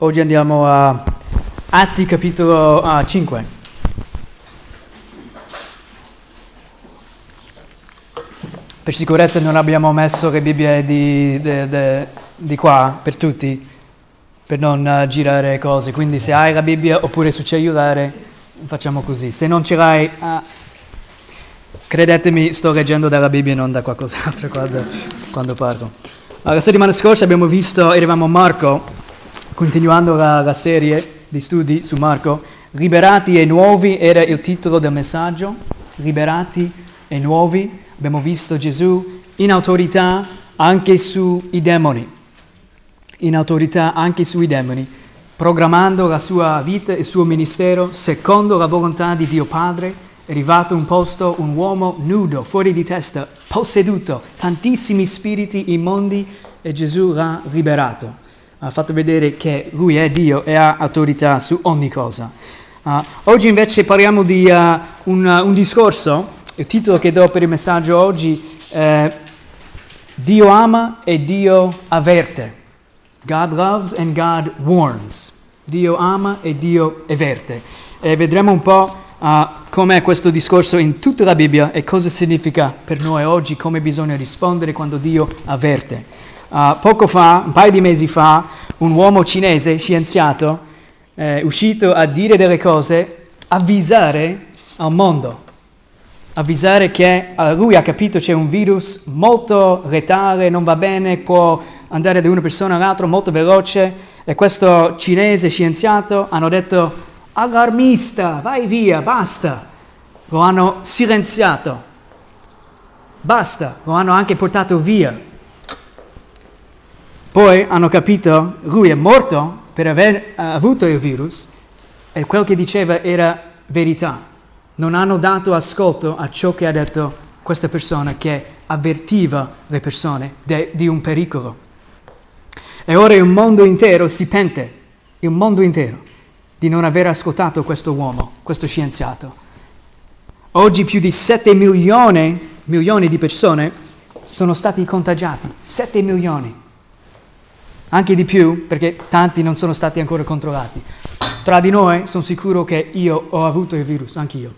Oggi andiamo a Atti capitolo uh, 5. Per sicurezza non abbiamo messo le Bibbie di, de, de, di qua per tutti, per non uh, girare cose. Quindi se hai la Bibbia oppure sul cellulare facciamo così. Se non ce l'hai, uh, credetemi, sto leggendo dalla Bibbia e non da qualcos'altro quando, quando parlo. La settimana scorsa abbiamo visto, eravamo a Marco, Continuando la, la, serie di studi su Marco, Liberati e nuovi era il titolo del messaggio, Liberati e nuovi, abbiamo visto Gesù in autorità anche sui demoni, in autorità anche sui demoni, programmando la sua vita e il suo ministero secondo la volontà di Dio Padre, è arrivato un posto un uomo nudo, fuori di testa, posseduto, tantissimi spiriti immondi e Gesù l'ha liberato ha fatto vedere che lui è Dio e ha autorità su ogni cosa. Uh, oggi invece parliamo di uh, un, un, discorso, il titolo che do per il messaggio oggi è Dio ama e Dio avverte. God loves and God warns. Dio ama e Dio avverte. E vedremo un po' uh, com'è questo discorso in tutta la Bibbia e cosa significa per noi oggi, come bisogna rispondere quando Dio avverte. Uh, poco fa, un paio di mesi fa, un uomo cinese, scienziato, è uscito a dire delle cose, avvisare al mondo, avvisare che uh, lui ha capito c'è un virus molto letale, non va bene, può andare da una persona all'altra molto veloce e questo cinese scienziato hanno detto allarmista, vai via, basta. Lo hanno silenziato, basta, lo hanno anche portato via. Poi hanno capito, lui è morto per aver uh, avuto il virus e quel che diceva era verità. Non hanno dato ascolto a ciò che ha detto questa persona che avvertiva le persone de, di un pericolo. E ora il mondo intero si pente, il mondo intero, di non aver ascoltato questo uomo, questo scienziato. Oggi più di 7 milioni, milioni di persone sono stati contagiati, 7 milioni anche di più perché tanti non sono stati ancora controllati. Tra di noi sono sicuro che io ho avuto il virus, anch'io.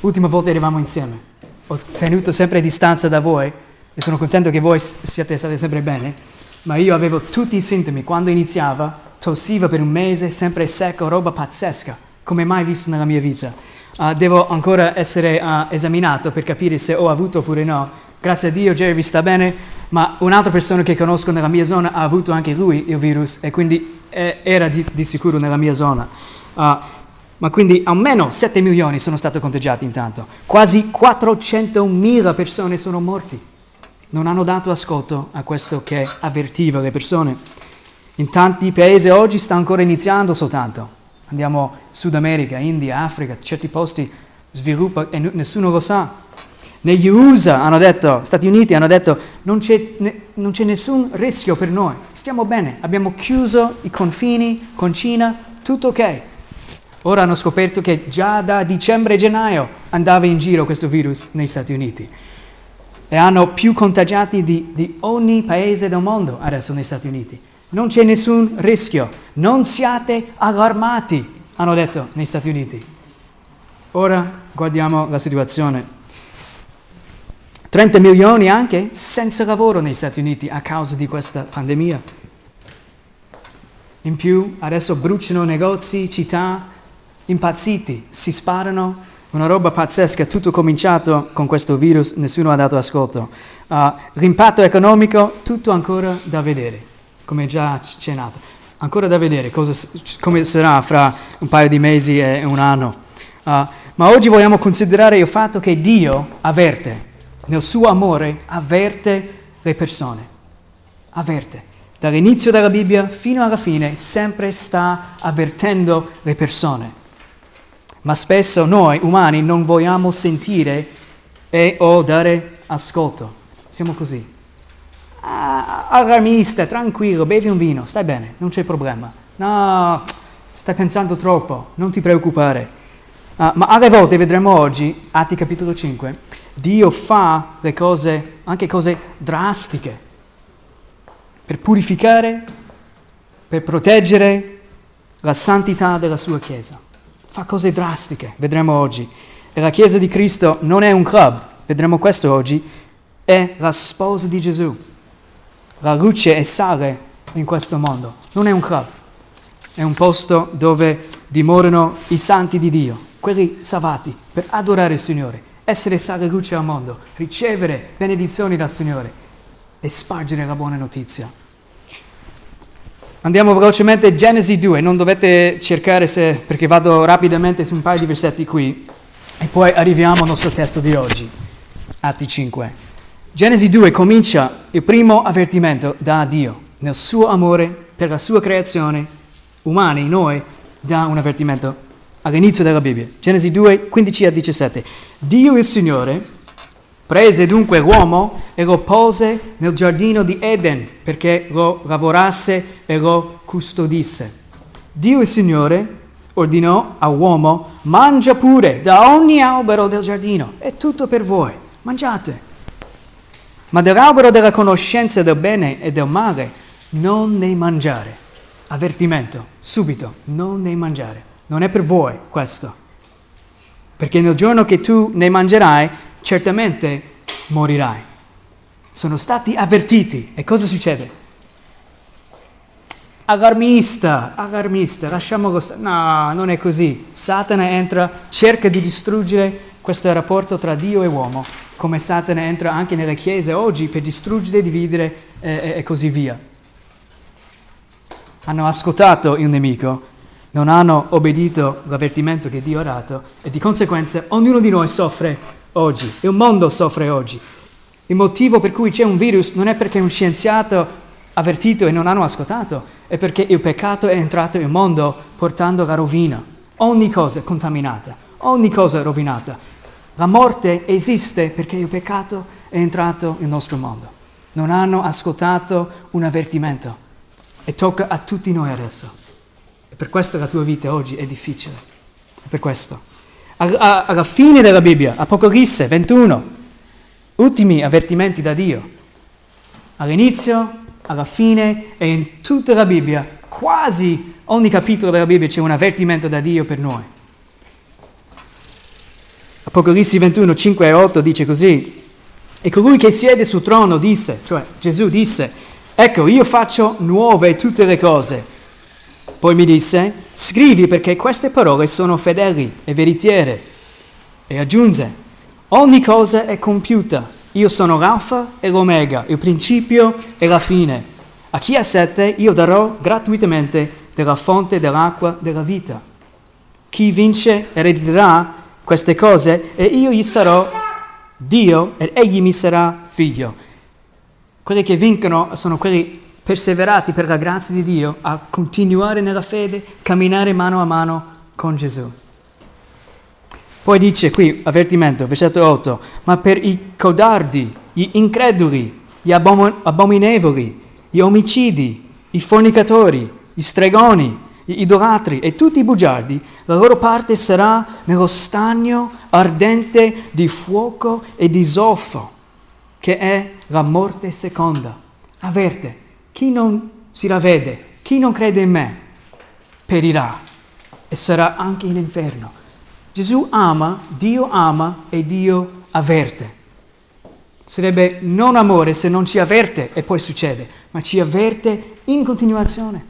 L'ultima volta eravamo insieme. Ho tenuto sempre distanza da voi e sono contento che voi siate stati sempre bene, ma io avevo tutti i sintomi. Quando iniziava, tossiva per un mese, sempre secco, roba pazzesca, come mai visto nella mia vita. Uh, devo ancora essere uh, esaminato per capire se ho avuto oppure no. Grazie a Dio Jerry sta bene, ma un'altra persona che conosco nella mia zona ha avuto anche lui il virus e quindi eh, era di, di, sicuro nella mia zona. Uh, ma quindi almeno 7 milioni sono stati contagiati intanto. Quasi 400 mila persone sono morti. Non hanno dato ascolto a questo che avvertiva le persone. In tanti paesi oggi sta ancora iniziando soltanto. Andiamo Sud America, India, Africa, certi posti sviluppa e nessuno lo sa. Negli USA hanno detto, Stati Uniti hanno detto, non c'è, ne, non c'è nessun rischio per noi, stiamo bene, abbiamo chiuso i confini con Cina, tutto ok. Ora hanno scoperto che già da dicembre e gennaio andava in giro questo virus negli Stati Uniti e hanno più contagiati di, di ogni paese del mondo adesso negli Stati Uniti. Non c'è nessun rischio, non siate allarmati, hanno detto negli Stati Uniti. Ora guardiamo la situazione 30 milioni anche senza lavoro negli Stati Uniti a causa di questa pandemia. In più adesso bruciano negozi, città, impazziti, si sparano, una roba pazzesca, tutto cominciato con questo virus, nessuno ha dato ascolto. Uh, l'impatto economico, tutto ancora da vedere, come già accennato. Ancora da vedere cosa, come sarà fra un paio di mesi e un anno. Uh, ma oggi vogliamo considerare il fatto che Dio avverte nel suo amore avverte le persone, avverte. Dall'inizio della Bibbia fino alla fine sempre sta avvertendo le persone. Ma spesso noi umani non vogliamo sentire e o dare ascolto. Siamo così. Ah, allarmista, tranquillo, bevi un vino, stai bene, non c'è problema. No, stai pensando troppo, non ti preoccupare. Uh, ma alle volte vedremo oggi, Atti capitolo 5, Dio fa le cose, anche cose drastiche, per purificare, per proteggere, la santità della sua Chiesa. Fa cose drastiche, vedremo oggi. E la Chiesa di Cristo non è un club, vedremo questo oggi, è la sposa di Gesù. La luce e sale in questo mondo. Non è un club, è un posto dove dimorano i santi di Dio, quelli salvati per adorare il Signore, essere sale e luce al mondo, ricevere benedizioni dal Signore e spargere la buona notizia. Andiamo velocemente a Genesi 2, non dovete cercare se, perché vado rapidamente su un paio di versetti qui e poi arriviamo al nostro testo di oggi, Atti 5. Genesi 2 comincia il primo avvertimento da Dio nel suo amore per la sua creazione, umani, noi, dà un avvertimento all'inizio della Bibbia. Genesi 2, 15 a 17. Dio il Signore prese dunque l'uomo e lo pose nel giardino di Eden perché lo lavorasse e lo custodisse. Dio il Signore ordinò all'uomo, mangia pure da ogni albero del giardino, è tutto per voi, mangiate. Ma dell'albero della conoscenza del bene e del male non ne mangiare. Avvertimento, subito, non ne mangiare. Non è per voi questo. Perché nel giorno che tu ne mangerai, certamente morirai. Sono stati avvertiti. E cosa succede? Allarmista, allarmista, lasciamolo stare. No, non è così. Satana entra, cerca di distruggere questo rapporto tra Dio e uomo come Satana entra anche nelle chiese oggi per distruggere, dividere eh, e così via. Hanno ascoltato il nemico, non hanno obbedito all'avvertimento che Dio ha dato e di conseguenza ognuno di noi soffre oggi, il mondo soffre oggi. Il motivo per cui c'è un virus non è perché un scienziato ha avvertito e non hanno ascoltato, è perché il peccato è entrato nel mondo portando la rovina. Ogni cosa è contaminata, ogni cosa è rovinata. La morte esiste perché il peccato è entrato nel nostro mondo. Non hanno ascoltato un avvertimento e tocca a tutti noi adesso. E per questo la tua vita oggi è difficile. È per questo. Alla fine della Bibbia, Apocalisse 21, ultimi avvertimenti da Dio. All'inizio, alla fine e in tutta la Bibbia, quasi ogni capitolo della Bibbia c'è un avvertimento da Dio per noi. Apocalisse 21, 5 e 8 dice così, e colui che siede sul trono disse, cioè Gesù disse, ecco io faccio nuove tutte le cose. Poi mi disse, scrivi perché queste parole sono fedeli e veritiere. E aggiunse, ogni cosa è compiuta, io sono l'alfa e l'omega, il principio e la fine. A chi ha sete io darò gratuitamente della fonte dell'acqua della vita. Chi vince erediterà queste cose e io gli sarò Dio ed egli mi sarà figlio. Quelli che vincono sono quelli perseverati per la grazia di Dio a continuare nella fede, camminare mano a mano con Gesù. Poi dice qui, avvertimento, versetto 8, ma per i codardi, gli increduli, gli abom- abominevoli, gli omicidi, i fornicatori, gli stregoni, gli idolatri e tutti i bugiardi, la loro parte sarà nello stagno ardente di fuoco e di zolfo, che è la morte seconda. Avverte, chi non si ravvede, chi non crede in me, perirà e sarà anche in inferno. Gesù ama, Dio ama e Dio avverte. Sarebbe non amore se non ci avverte e poi succede, ma ci avverte in continuazione.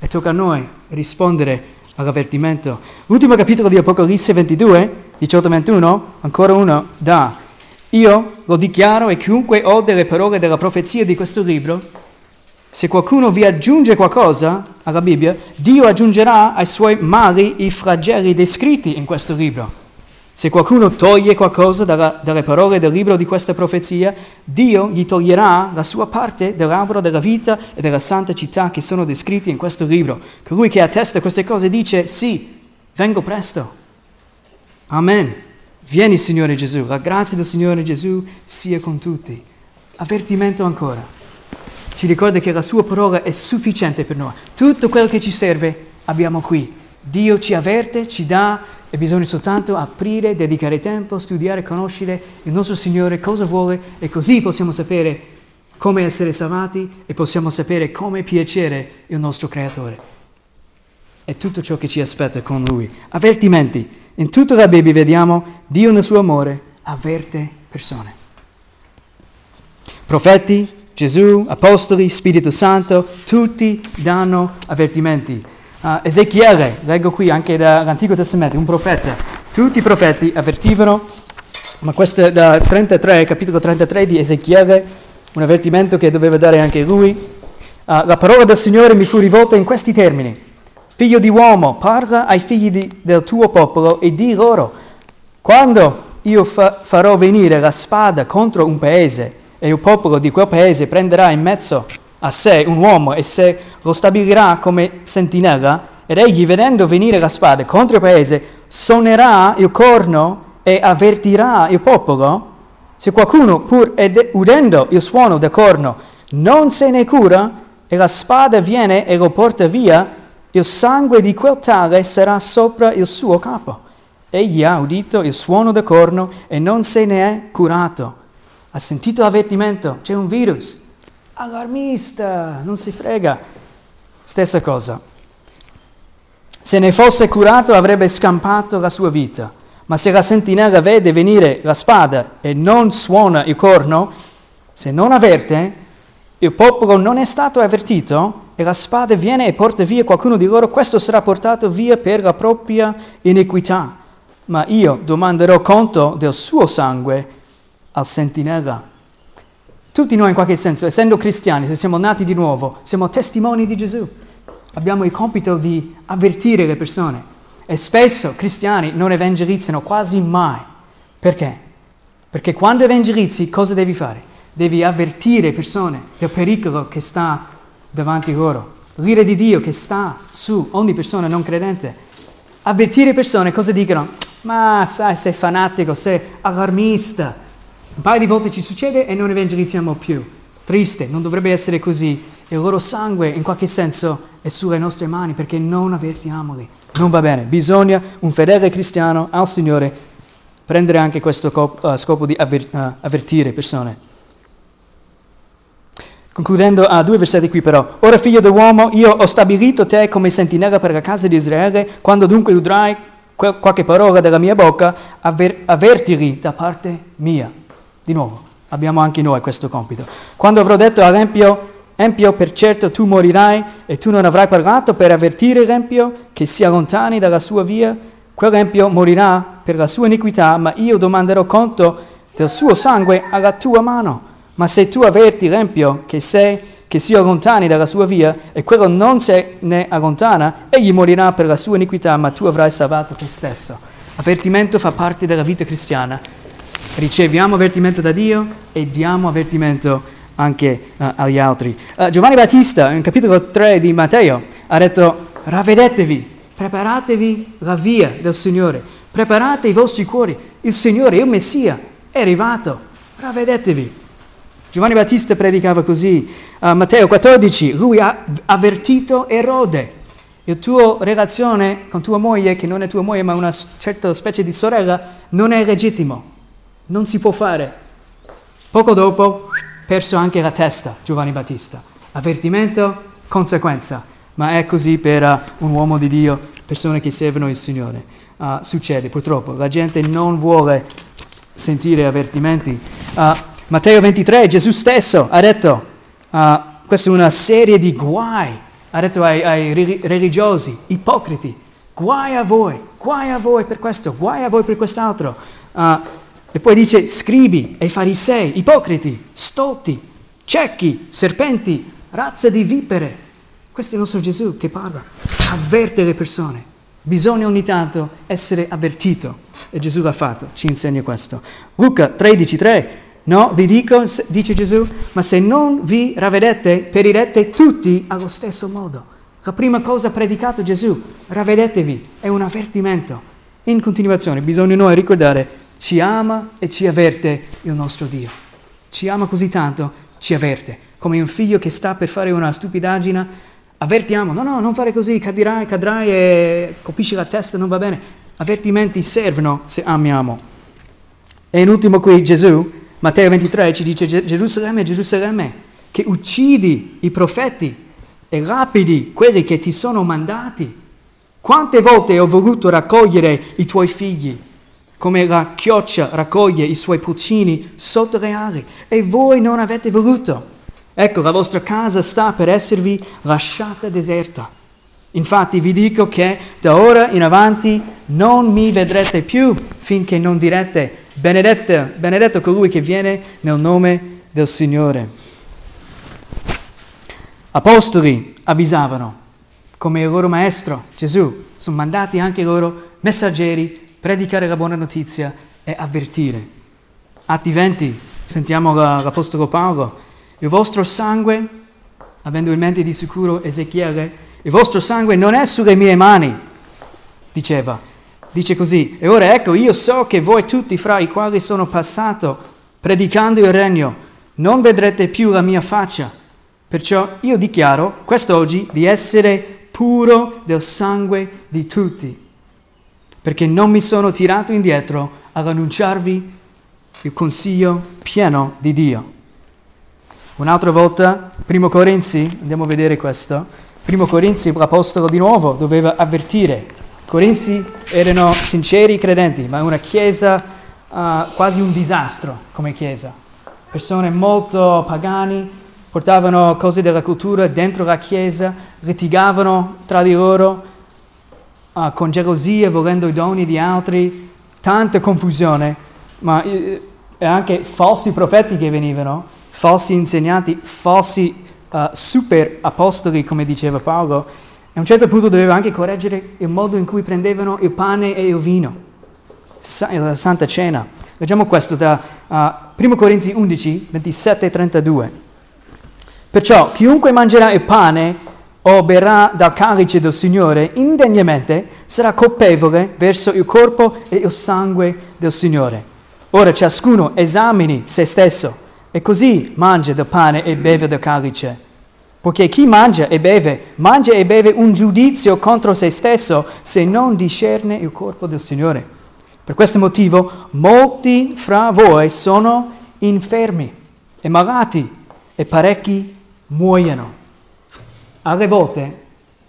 E tocca a noi rispondere all'avvertimento. L'ultimo capitolo di Apocalisse 22, 18-21, ancora uno da io lo dichiaro e chiunque ode le parole della profezia di questo libro, se qualcuno vi aggiunge qualcosa alla Bibbia, Dio aggiungerà ai suoi mali i flagelli descritti in questo libro. Se qualcuno toglie qualcosa dalla, dalle parole del libro di questa profezia, Dio gli toglierà la sua parte dell'albero della vita e della santa città che sono descritti in questo libro. Colui che attesta queste cose dice sì, vengo presto. Amen. Vieni Signore Gesù, la grazia del Signore Gesù sia con tutti. Avvertimento ancora. Ci ricorda che la sua parola è sufficiente per noi. Tutto quello che ci serve abbiamo qui. Dio ci avverte, ci dà e bisogna soltanto aprire, dedicare tempo, studiare, conoscere il nostro Signore, cosa vuole e così possiamo sapere come essere salvati e possiamo sapere come piacere il nostro Creatore. è tutto ciò che ci aspetta con Lui. Avvertimenti. In tutta la Bibbia vediamo Dio nel suo amore avverte persone. Profeti, Gesù, Apostoli, Spirito Santo, tutti danno avvertimenti. Uh, Ezechiele, leggo qui anche dall'Antico Testamento, un profeta. Tutti i profeti avvertivano, ma questo è da 33, capitolo 33 di Ezechiele, un avvertimento che doveva dare anche lui. Uh, la parola del Signore mi fu rivolta in questi termini. Figlio di uomo, parla ai figli di, del tuo popolo e di loro, quando io fa, farò venire la spada contro un paese e il popolo di quel paese prenderà in mezzo a sé un uomo e se lo stabilirà come sentinella, ed egli vedendo venire la spada contro il paese, suonerà il corno e avvertirà il popolo, se qualcuno pur ed- udendo il suono del corno non se ne cura e la spada viene e lo porta via, il sangue di quel tale sarà sopra il suo capo. Egli ha udito il suono del corno e non se ne è curato. Ha sentito l'avvertimento, c'è un virus. Allarmista, non si frega. Stessa cosa. Se ne fosse curato avrebbe scampato la sua vita. Ma se la sentinella vede venire la spada e non suona il corno, se non avverte, il popolo non è stato avvertito e la spada viene e porta via qualcuno di loro, questo sarà portato via per la propria iniquità. Ma io domanderò conto del suo sangue al sentinella. Tutti noi in qualche senso, essendo cristiani, se siamo nati di nuovo, siamo testimoni di Gesù. Abbiamo il compito di avvertire le persone. E spesso cristiani non evangelizzano quasi mai. Perché? Perché quando evangelizzi cosa devi fare? Devi avvertire persone del pericolo che sta davanti loro. L'ira di Dio che sta su ogni persona non credente. Avvertire persone cosa dicono? Ma sai, sei fanatico, sei allarmista. Un paio di volte ci succede e non evangelizziamo più. Triste, non dovrebbe essere così. Il loro sangue in qualche senso è sulle nostre mani perché non avvertiamoli. Non va bene, bisogna un fedele cristiano al Signore prendere anche questo uh, scopo di uh, avvertire persone. Concludendo a due versetti qui però. Ora figlio dell'uomo, io ho stabilito te come sentinella per la casa di Israele, quando dunque udrai qualche parola dalla mia bocca, avver- avvertili da parte mia. Di nuovo, abbiamo anche noi questo compito. Quando avrò detto all'empio, empio per certo tu morirai e tu non avrai parlato per avvertire l'empio che si allontani dalla sua via, quell'empio morirà per la sua iniquità, ma io domanderò conto del suo sangue alla tua mano. Ma se tu avverti l'empio che, sei, che si allontani dalla sua via e quello non se ne allontana, egli morirà per la sua iniquità, ma tu avrai salvato te stesso. Avvertimento fa parte della vita cristiana. Riceviamo avvertimento da Dio e diamo avvertimento anche uh, agli altri. Uh, Giovanni Battista, in capitolo 3 di Matteo, ha detto, ravvedetevi, preparatevi la via del Signore, preparate i vostri cuori, il Signore, il Messia, è arrivato, ravvedetevi. Giovanni Battista predicava così, uh, Matteo 14, lui ha avvertito Erode, la tua relazione con tua moglie, che non è tua moglie ma una certa specie di sorella, non è legittimo, non si può fare. Poco dopo, perso anche la testa, Giovanni Battista. Avvertimento, conseguenza. Ma è così per uh, un uomo di Dio, persone che servono il Signore. Uh, succede purtroppo, la gente non vuole sentire avvertimenti. Uh, Matteo 23, Gesù stesso ha detto, uh, questa è una serie di guai, ha detto ai, ai religiosi, ipocriti, guai a voi, guai a voi per questo, guai a voi per quest'altro. Uh, e poi dice scribi e farisei, ipocriti, stolti, ciechi, serpenti, razza di vipere. Questo è il nostro Gesù che parla, avverte le persone. Bisogna ogni tanto essere avvertito e Gesù l'ha fatto, ci insegna questo. Luca 13, 3, No, vi dico, dice Gesù, ma se non vi ravvedete, perirete tutti allo stesso modo. La prima cosa predicato Gesù, ravvedetevi, è un avvertimento. In continuazione bisogna noi ricordare, ci ama e ci avverte il nostro Dio. Ci ama così tanto, ci avverte. Come un figlio che sta per fare una stupidaggine, avvertiamo, no, no, non fare così, cadrai, cadrai e colpisci la testa, non va bene. Avvertimenti servono se amiamo. E in ultimo qui Gesù Matteo 23 ci dice Gerusalemme, Gerusalemme, che uccidi i profeti e rapidi quelli che ti sono mandati. Quante volte ho voluto raccogliere i tuoi figli, come la chioccia raccoglie i suoi pulcini sotto le ali, e voi non avete voluto. Ecco, la vostra casa sta per esservi lasciata deserta. Infatti vi dico che da ora in avanti non mi vedrete più finché non direte benedetto, benedetto colui che viene nel nome del Signore. Apostoli avvisavano, come il loro maestro Gesù, sono mandati anche loro messaggeri predicare la buona notizia e avvertire. Atti 20, sentiamo l'Apostolo Paolo, il vostro sangue, avendo in mente di sicuro Ezechiele, il vostro sangue non è sulle mie mani, diceva. Dice così, e ora ecco, io so che voi tutti fra i quali sono passato predicando il regno, non vedrete più la mia faccia. Perciò io dichiaro quest'oggi di essere puro del sangue di tutti, perché non mi sono tirato indietro ad annunciarvi il consiglio pieno di Dio. Un'altra volta, primo Corinzi, andiamo a vedere questo, Primo Corinzi, l'Apostolo di nuovo doveva avvertire. Corinzi erano sinceri credenti, ma una chiesa uh, quasi un disastro come chiesa. Persone molto pagani, portavano cose della cultura dentro la chiesa, litigavano tra di loro uh, con gelosia, volendo i doni di altri, tanta confusione, ma eh, anche falsi profeti che venivano, falsi insegnanti, falsi uh, super apostoli, come diceva Paolo, a un certo punto doveva anche correggere il modo in cui prendevano il pane e il vino, la Santa Cena. Leggiamo questo da uh, 1 Corinzi 11, 27 e 32. Perciò chiunque mangerà il pane o berrà dal calice del Signore indegnamente sarà colpevole verso il corpo e il sangue del Signore. Ora ciascuno esamini se stesso e così mangia del pane e beve del calice. Poiché chi mangia e beve, mangia e beve un giudizio contro se stesso se non discerne il corpo del Signore. Per questo motivo molti fra voi sono infermi e malati e parecchi muoiono. Alle volte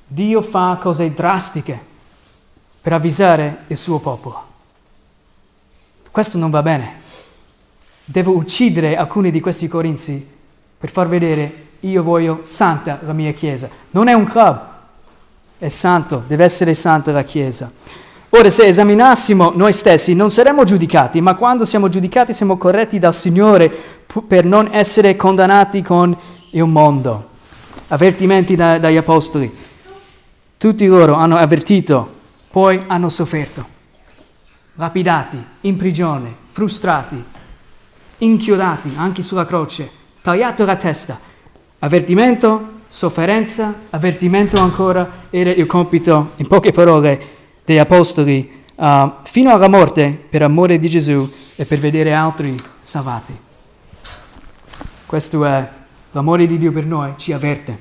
Dio fa cose drastiche per avvisare il suo popolo. Questo non va bene devo uccidere alcuni di questi corinzi per far vedere io voglio santa la mia chiesa. Non è un club, è santo, deve essere santa la chiesa. Ora, se esaminassimo noi stessi, non saremmo giudicati, ma quando siamo giudicati siamo corretti dal Signore per non essere condannati con il mondo. Avvertimenti da, dagli apostoli. Tutti loro hanno avvertito, poi hanno sofferto, lapidati, in prigione, frustrati, inchiodati anche sulla croce, tagliato la testa. Avvertimento, sofferenza, avvertimento ancora era il compito, in poche parole, degli apostoli uh, fino alla morte per amore di Gesù e per vedere altri salvati. Questo è l'amore di Dio per noi, ci avverte.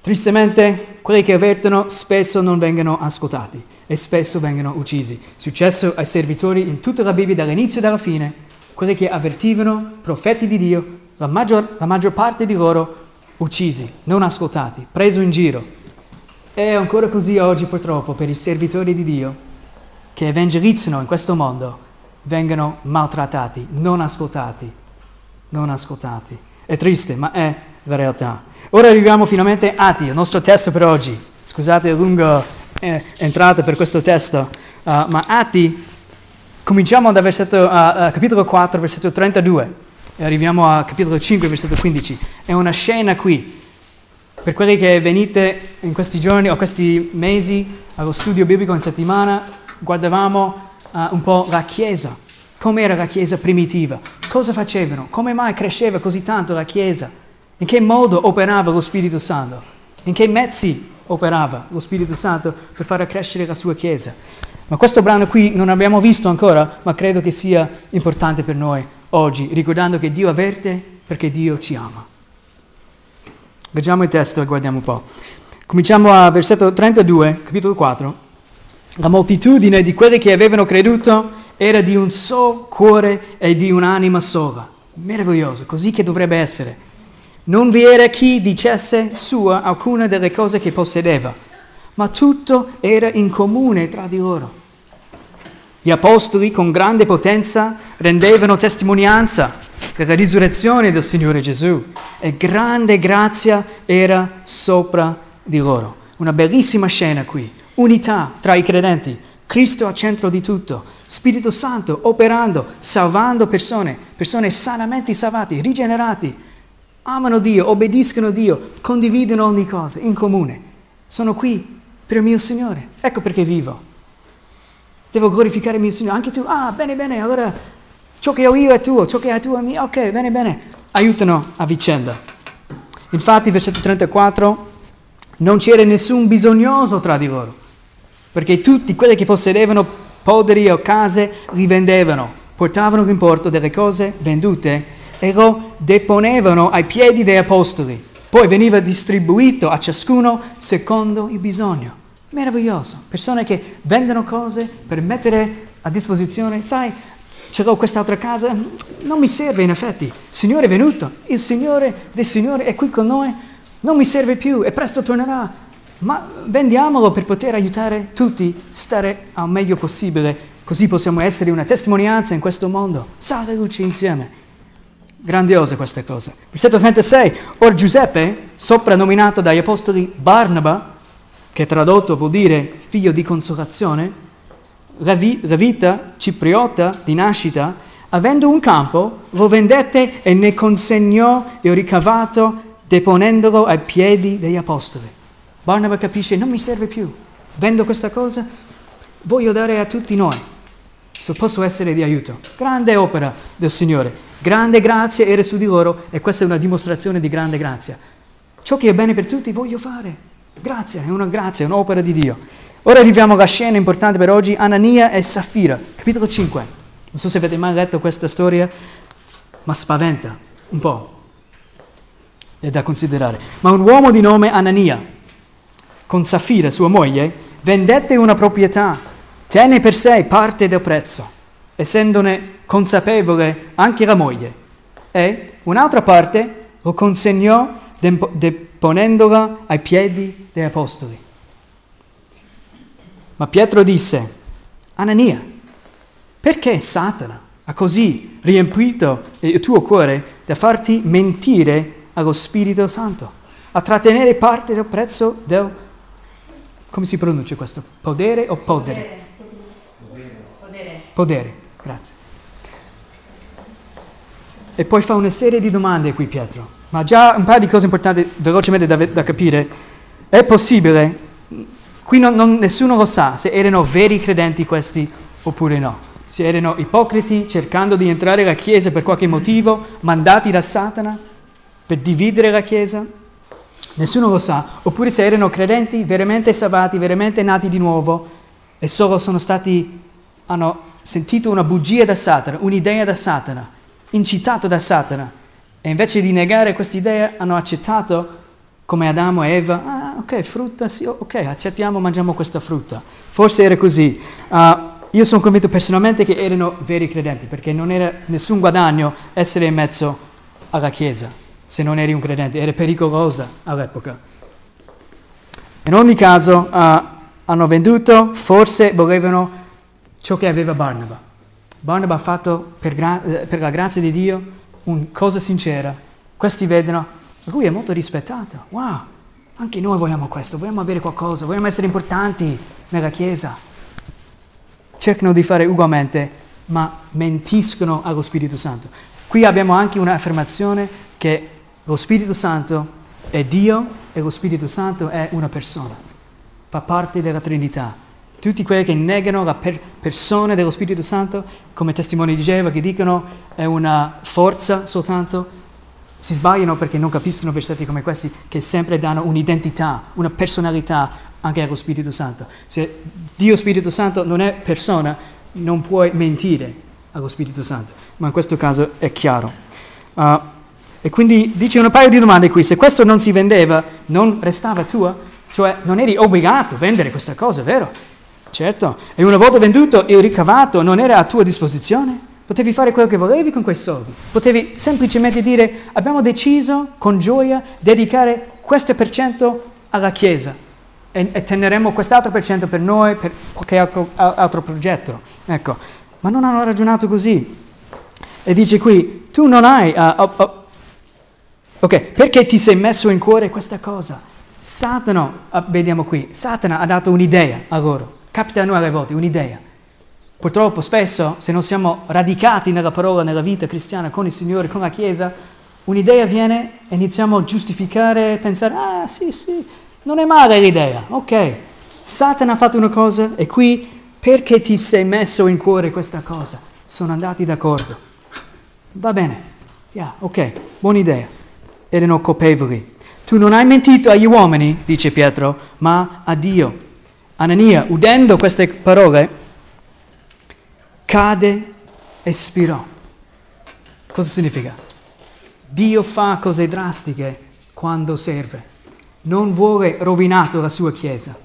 Tristemente, quelli che avvertono spesso non vengono ascoltati e spesso vengono uccisi. Successo ai servitori in tutta la Bibbia dall'inizio alla fine, quelli che avvertivano, profeti di Dio, la maggior, la maggior parte di loro uccisi, non ascoltati, preso in giro. È ancora così oggi purtroppo per i servitori di Dio che evangelizzano in questo mondo, vengono maltrattati, non ascoltati, non ascoltati. È triste, ma è la realtà. Ora arriviamo finalmente a Atti, il nostro testo per oggi. Scusate la lunga eh, entrata per questo testo, uh, ma Atti, cominciamo dal versetto, uh, uh, capitolo 4, versetto 32, e arriviamo a capitolo 5, versetto 15. È una scena qui. Per quelli che venite in questi giorni o questi mesi allo studio biblico in settimana, guardavamo un po' la Chiesa, com'era la Chiesa primitiva, cosa facevano, come mai cresceva così tanto la Chiesa in che modo operava lo Spirito Santo? In che mezzi operava lo Spirito Santo per far crescere la sua Chiesa? Ma questo brano qui non abbiamo visto ancora, ma credo che sia importante per noi oggi, ricordando che Dio avverte perché Dio ci ama. Leggiamo il testo e guardiamo un po'. Cominciamo a versetto 32, capitolo 4. La moltitudine di quelli che avevano creduto era di un solo cuore e di un'anima sola. Meraviglioso, così che dovrebbe essere. Non vi era chi dicesse sua alcuna delle cose che possedeva, ma tutto era in comune tra di loro. Gli apostoli con grande potenza rendevano testimonianza della risurrezione del Signore Gesù e grande grazia era sopra di loro. Una bellissima scena qui, unità tra i credenti, Cristo al centro di tutto, Spirito Santo operando, salvando persone, persone sanamente salvate, rigenerati, amano Dio, obbediscono Dio, condividono ogni cosa in comune. Sono qui per il mio Signore, ecco perché vivo. Devo glorificare il mio Signore, anche tu, ah bene bene, allora ciò che ho io è tuo, ciò che hai tu è mio, ok bene bene, aiutano a vicenda. Infatti versetto 34, non c'era nessun bisognoso tra di loro, perché tutti quelli che possedevano poderi o case li vendevano, portavano l'importo delle cose vendute e lo deponevano ai piedi degli apostoli. Poi veniva distribuito a ciascuno secondo il bisogno. Meraviglioso. Persone che vendono cose per mettere a disposizione, sai, ce l'ho quest'altra casa, non mi serve in effetti. Il Signore è venuto, il Signore del Signore è qui con noi, non mi serve più e presto tornerà. Ma vendiamolo per poter aiutare tutti a stare al meglio possibile, così possiamo essere una testimonianza in questo mondo. Sale luce insieme. Grandiose queste cose. Versetto 36. Or Giuseppe, soprannominato dagli apostoli Barnaba, che tradotto vuol dire figlio di consolazione, Levita, cipriota di nascita, avendo un campo, lo vendette e ne consegnò il ricavato deponendolo ai piedi degli apostoli. Barnaba capisce, non mi serve più, vendo questa cosa, voglio dare a tutti noi, se posso essere di aiuto. Grande opera del Signore. Grande grazia era su di loro e questa è una dimostrazione di grande grazia. Ciò che è bene per tutti voglio fare. Grazia, è una grazia, è un'opera di Dio. Ora arriviamo alla scena importante per oggi, Anania e Safira, capitolo 5. Non so se avete mai letto questa storia, ma spaventa un po'. È da considerare. Ma un uomo di nome Anania, con Safira, sua moglie, vendette una proprietà, tenne per sé parte del prezzo, essendone consapevole anche la moglie, e un'altra parte lo consegnò deponendola ai piedi degli apostoli. Ma Pietro disse, Anania, perché Satana ha così riempito il tuo cuore da farti mentire allo Spirito Santo, a trattenere parte del prezzo del... come si pronuncia questo? Podere o podere? Podere. Podere, podere. grazie. E poi fa una serie di domande qui Pietro, ma già un paio di cose importanti velocemente da, da capire. È possibile, qui non, non, nessuno lo sa se erano veri credenti questi oppure no, se erano ipocriti cercando di entrare nella Chiesa per qualche motivo, mandati da Satana per dividere la Chiesa, nessuno lo sa, oppure se erano credenti veramente salvati, veramente nati di nuovo e solo sono stati, hanno sentito una bugia da Satana, un'idea da Satana incitato da Satana e invece di negare questa idea hanno accettato come Adamo e Eva, ah ok, frutta, sì, ok, accettiamo, mangiamo questa frutta. Forse era così. Uh, io sono convinto personalmente che erano veri credenti, perché non era nessun guadagno essere in mezzo alla Chiesa, se non eri un credente, era pericolosa all'epoca. In ogni caso uh, hanno venduto, forse volevano ciò che aveva Barnaba. Barnaba ha fatto per, gra- eh, per la grazia di Dio una cosa sincera. Questi vedono, lui è molto rispettato. Wow, anche noi vogliamo questo, vogliamo avere qualcosa, vogliamo essere importanti nella Chiesa. Cercano di fare ugualmente, ma mentiscono allo Spirito Santo. Qui abbiamo anche un'affermazione che lo Spirito Santo è Dio e lo Spirito Santo è una persona, fa parte della Trinità. Tutti quelli che negano la per- persona dello Spirito Santo, come testimoni di Geova, che dicono è una forza soltanto, si sbagliano perché non capiscono versetti come questi che sempre danno un'identità, una personalità anche allo Spirito Santo. Se Dio Spirito Santo non è persona, non puoi mentire allo Spirito Santo, ma in questo caso è chiaro. Uh, e quindi dice un paio di domande qui, se questo non si vendeva, non restava tua? Cioè non eri obbligato a vendere questa cosa, vero? Certo, e una volta venduto il ricavato non era a tua disposizione? Potevi fare quello che volevi con quei soldi. Potevi semplicemente dire abbiamo deciso con gioia dedicare questo per cento alla Chiesa. e, e teneremo quest'altro per cento per noi, per qualche altro, altro progetto. Ecco, ma non hanno ragionato così. E dice qui, tu non hai... Uh, uh, uh, ok, perché ti sei messo in cuore questa cosa? Satana, vediamo qui, Satana ha dato un'idea a loro. Capita a noi alle volte, un'idea. Purtroppo spesso, se non siamo radicati nella parola, nella vita cristiana, con il Signore, con la Chiesa, un'idea viene e iniziamo a giustificare, pensare, ah sì sì, non è male l'idea, ok. Satana ha fatto una cosa e qui perché ti sei messo in cuore questa cosa? Sono andati d'accordo. Va bene, yeah, ok, buona idea. Erano colpevoli. Tu non hai mentito agli uomini, dice Pietro, ma a Dio. Anania, udendo queste parole, cade e spirò. Cosa significa? Dio fa cose drastiche quando serve. Non vuole rovinato la sua Chiesa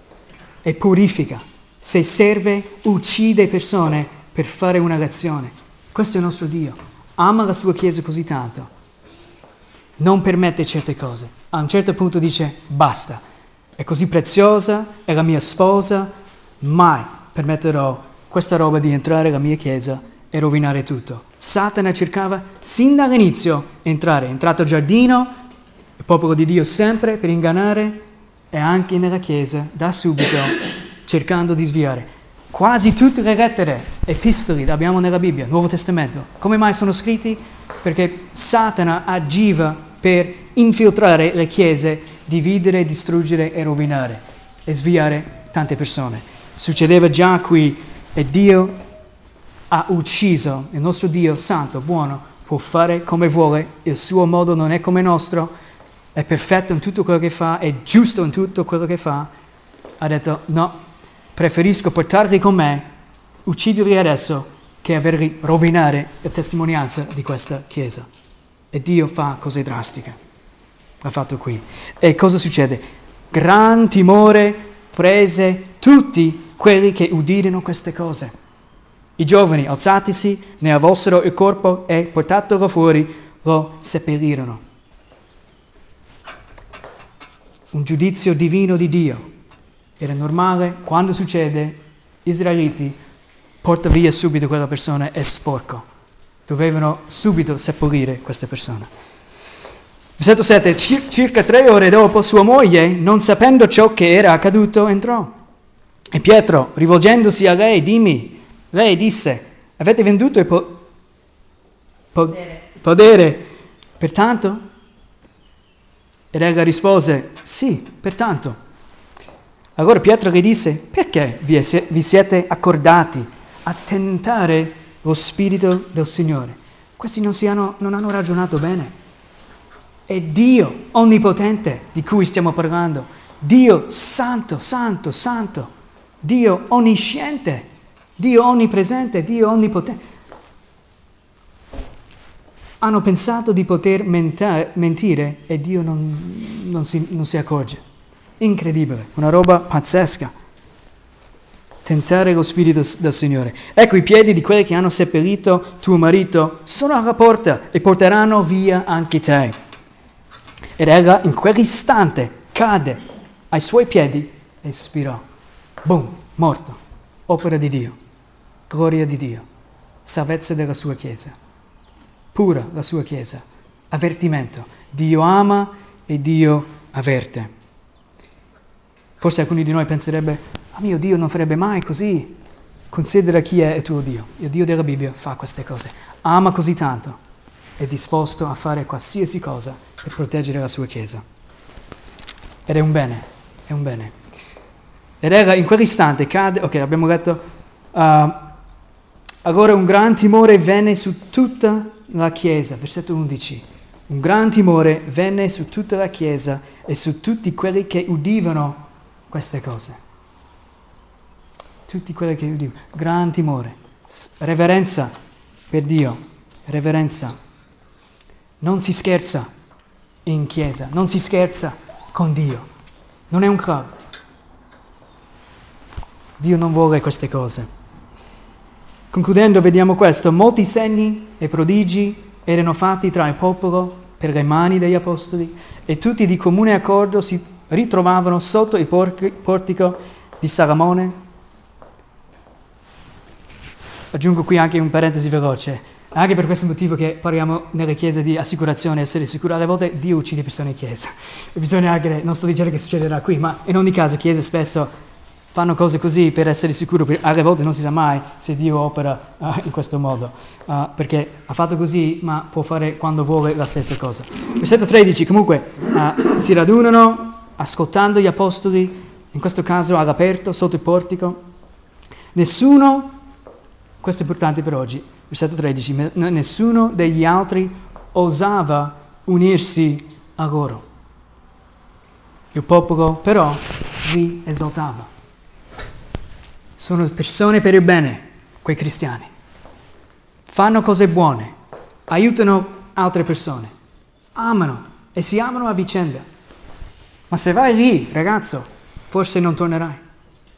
e purifica. Se serve, uccide persone per fare una lezione. Questo è il nostro Dio. Ama la sua Chiesa così tanto. Non permette certe cose. A un certo punto dice basta. È così preziosa, è la mia sposa, mai permetterò questa roba di entrare nella mia chiesa e rovinare tutto. Satana cercava sin dall'inizio entrare, è entrato al giardino, il popolo di Dio sempre per ingannare e anche nella chiesa da subito cercando di sviare. Quasi tutte le lettere, epistoli, le abbiamo nella Bibbia, Nuovo Testamento. Come mai sono scritti? Perché Satana agiva per infiltrare le chiese, dividere, distruggere e rovinare e sviare tante persone. Succedeva già qui e Dio ha ucciso, il nostro Dio santo, buono, può fare come vuole, il suo modo non è come il nostro, è perfetto in tutto quello che fa, è giusto in tutto quello che fa. Ha detto no, preferisco portarli con me, ucciderli adesso, che averli rovinare la testimonianza di questa Chiesa. E Dio fa cose drastiche. L'ha fatto qui. E cosa succede? Gran timore prese tutti quelli che udirono queste cose. I giovani, alzatisi, ne avvolsero il corpo e, portatolo fuori, lo seppellirono. Un giudizio divino di Dio. Era normale, quando succede, Israeliti porta via subito quella persona, è sporco. Dovevano subito seppellire questa persona. Versetto 7. Circa tre ore dopo sua moglie, non sapendo ciò che era accaduto, entrò. E Pietro, rivolgendosi a lei, dimmi, lei disse, avete venduto il po- po- podere. pertanto? Ed ella rispose, sì, pertanto. Allora Pietro gli disse, perché vi, vi siete accordati a tentare lo Spirito del Signore? Questi non, hanno, non hanno ragionato bene. È Dio onnipotente di cui stiamo parlando. Dio santo, santo, santo. Dio onnisciente, Dio onnipresente, Dio onnipotente. Hanno pensato di poter menta- mentire e Dio non, non, si, non si accorge. Incredibile, una roba pazzesca. Tentare lo spirito del Signore. Ecco i piedi di quelli che hanno seppellito tuo marito sono alla porta e porteranno via anche te. Ed ella in quell'istante cade ai suoi piedi e spirò. Boom, morto. Opera di Dio, gloria di Dio, salvezza della sua Chiesa, pura la sua Chiesa, avvertimento. Dio ama e Dio avverte. Forse alcuni di noi penserebbe, ah mio Dio non farebbe mai così. Considera chi è il tuo Dio. Il Dio della Bibbia fa queste cose. Ama così tanto. È disposto a fare qualsiasi cosa per proteggere la sua Chiesa. Ed è un bene, è un bene. Ed era in quell'istante cade, ok, abbiamo letto, uh, allora un gran timore venne su tutta la chiesa, versetto 11. Un gran timore venne su tutta la chiesa e su tutti quelli che udivano queste cose. Tutti quelli che udivano. Gran timore. Reverenza per Dio. Reverenza. Non si scherza in chiesa, non si scherza con Dio. Non è un club. Dio non vuole queste cose. Concludendo, vediamo questo. Molti segni e prodigi erano fatti tra il popolo per le mani degli apostoli e tutti di comune accordo si ritrovavano sotto il portico di Salamone. Aggiungo qui anche un parentesi veloce. Anche per questo motivo che parliamo nelle chiese di assicurazione, essere sicuri, alle volte Dio uccide persone in chiesa. E bisogna anche, non sto dicendo che succederà qui, ma in ogni caso chiese spesso fanno cose così per essere sicuri, alle volte non si sa mai se Dio opera uh, in questo modo, uh, perché ha fatto così, ma può fare quando vuole la stessa cosa. Versetto 13, comunque, uh, si radunano ascoltando gli apostoli, in questo caso all'aperto, sotto il portico. Nessuno, questo è importante per oggi, versetto 13, nessuno degli altri osava unirsi a loro. Il popolo però li esaltava. Sono persone per il bene, quei cristiani. Fanno cose buone, aiutano altre persone, amano e si amano a vicenda. Ma se vai lì, ragazzo, forse non tornerai.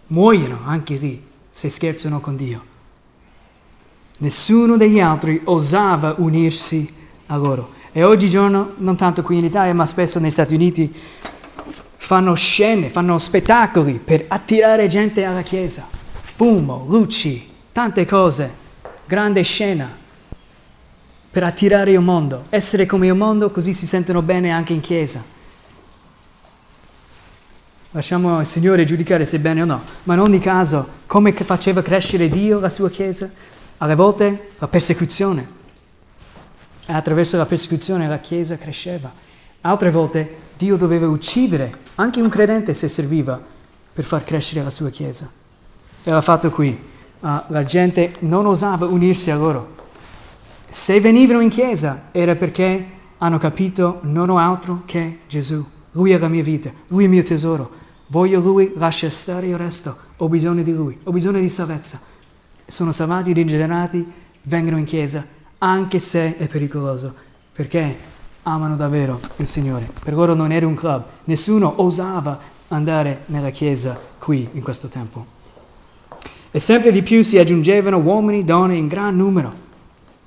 Muoiono anche lì se scherzano con Dio. Nessuno degli altri osava unirsi a loro. E oggigiorno, non tanto qui in Italia, ma spesso negli Stati Uniti, fanno scene, fanno spettacoli per attirare gente alla Chiesa. Fumo, luci, tante cose. Grande scena per attirare il mondo. Essere come il mondo così si sentono bene anche in Chiesa. Lasciamo il Signore giudicare se è bene o no. Ma in ogni caso, come faceva crescere Dio la sua Chiesa? Alle volte la persecuzione. E attraverso la persecuzione la Chiesa cresceva. Altre volte Dio doveva uccidere anche un credente se serviva per far crescere la sua Chiesa. E l'ha fatto qui. Uh, la gente non osava unirsi a loro. Se venivano in chiesa era perché hanno capito non ho altro che Gesù. Lui è la mia vita, lui è il mio tesoro. Voglio lui, lascia stare il resto. Ho bisogno di lui, ho bisogno di salvezza sono salvati, rigenerati, vengono in chiesa, anche se è pericoloso, perché amano davvero il Signore. Per loro non era un club, nessuno osava andare nella chiesa qui in questo tempo. E sempre di più si aggiungevano uomini, donne in gran numero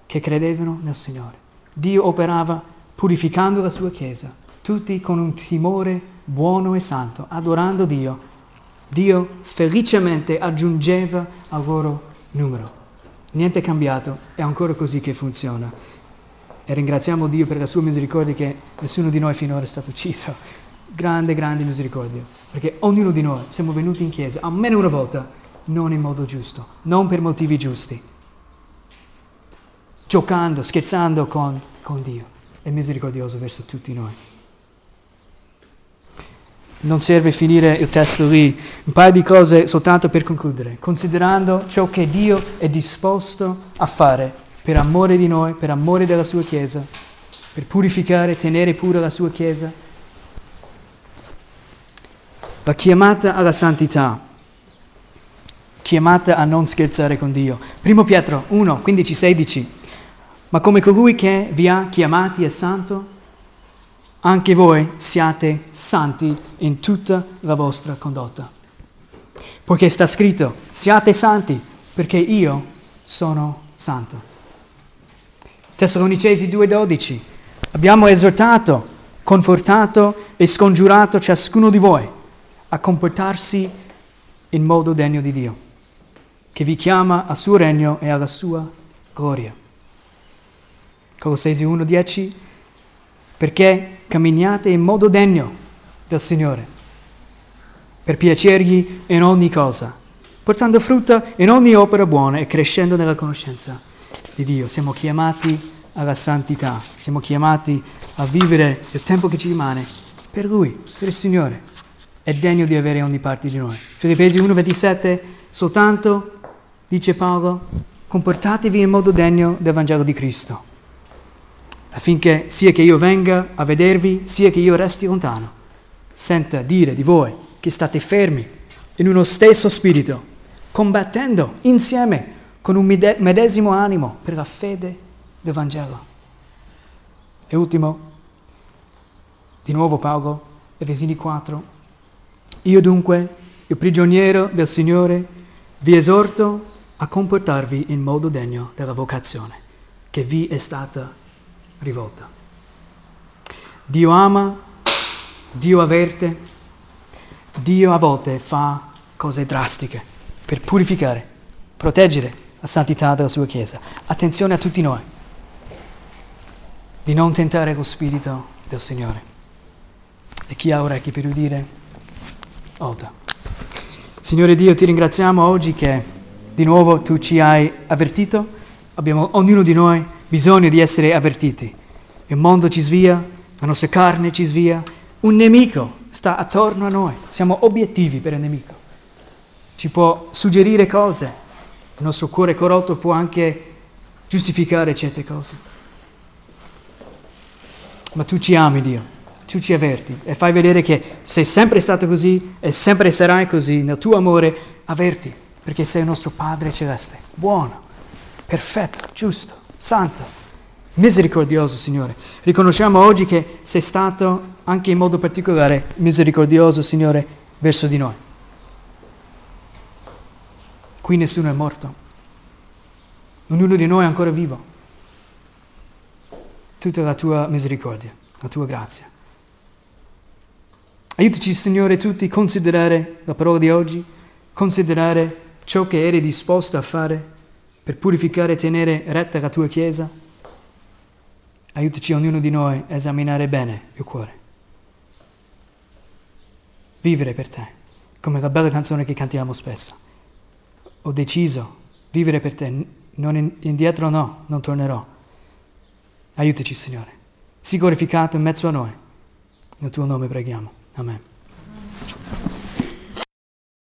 che credevano nel Signore. Dio operava purificando la sua chiesa, tutti con un timore buono e santo, adorando Dio. Dio felicemente aggiungeva a loro numero. Niente è cambiato, è ancora così che funziona. E ringraziamo Dio per la sua misericordia che nessuno di noi finora è stato ucciso. Grande, grande misericordia. Perché ognuno di noi siamo venuti in chiesa almeno una volta, non in modo giusto, non per motivi giusti. Giocando, scherzando con, con Dio. È misericordioso verso tutti noi non serve finire il testo lì, un paio di cose soltanto per concludere, considerando ciò che Dio è disposto a fare per amore di noi, per amore della sua Chiesa, per purificare, tenere pura la sua Chiesa. La chiamata alla santità, chiamata a non scherzare con Dio. Primo Pietro 1, 15, 16. Ma come colui che vi ha chiamati è santo, anche voi siate santi in tutta la vostra condotta. Poiché sta scritto, siate santi perché io sono santo. Tessalonicesi 2:12. Abbiamo esortato, confortato e scongiurato ciascuno di voi a comportarsi in modo degno di Dio, che vi chiama al suo regno e alla sua gloria. Colossesi 1:10 perché camminiate in modo degno del Signore, per piacergli in ogni cosa, portando frutta in ogni opera buona e crescendo nella conoscenza di Dio. Siamo chiamati alla santità, siamo chiamati a vivere il tempo che ci rimane per Lui, per il Signore. È degno di avere ogni parte di noi. Filippesi 1,27, soltanto, dice Paolo, comportatevi in modo degno del Vangelo di Cristo affinché sia che io venga a vedervi, sia che io resti lontano, senta dire di voi che state fermi in uno stesso spirito, combattendo insieme con un medesimo animo per la fede del Vangelo. E ultimo, di nuovo Paolo, Efesini 4, io dunque, il prigioniero del Signore, vi esorto a comportarvi in modo degno della vocazione che vi è stata rivolta. Dio ama, Dio avverte, Dio a volte fa cose drastiche per purificare, proteggere la santità della sua Chiesa. Attenzione a tutti noi di non tentare lo spirito del Signore. E chi ha orecchi per udire, oda. Signore Dio, ti ringraziamo oggi che di nuovo tu ci hai avvertito. Abbiamo ognuno di noi bisogno di essere avvertiti. Il mondo ci svia, la nostra carne ci svia, un nemico sta attorno a noi, siamo obiettivi per il nemico. Ci può suggerire cose, il nostro cuore corrotto può anche giustificare certe cose. Ma tu ci ami, Dio tu ci avverti e fai vedere che sei sempre stato così e sempre sarai così nel tuo amore, avverti, perché sei il nostro Padre celeste, buono, perfetto, giusto, santo, misericordioso, Signore. Riconosciamo oggi che sei stato anche in modo particolare misericordioso, Signore, verso di noi. Qui nessuno è morto, ognuno di noi è ancora vivo. Tutta la tua misericordia, la tua grazia. Aiutaci, Signore, tutti a considerare la parola di oggi, considerare ciò che eri disposto a fare per purificare e tenere retta la tua Chiesa. Aiutaci ognuno di noi a esaminare bene il cuore. Vivere per te, come la bella canzone che cantiamo spesso. Ho deciso vivere per te, non indietro no, non tornerò. Aiutaci, Signore. Sii glorificato in mezzo a noi. Nel tuo nome preghiamo. Amen.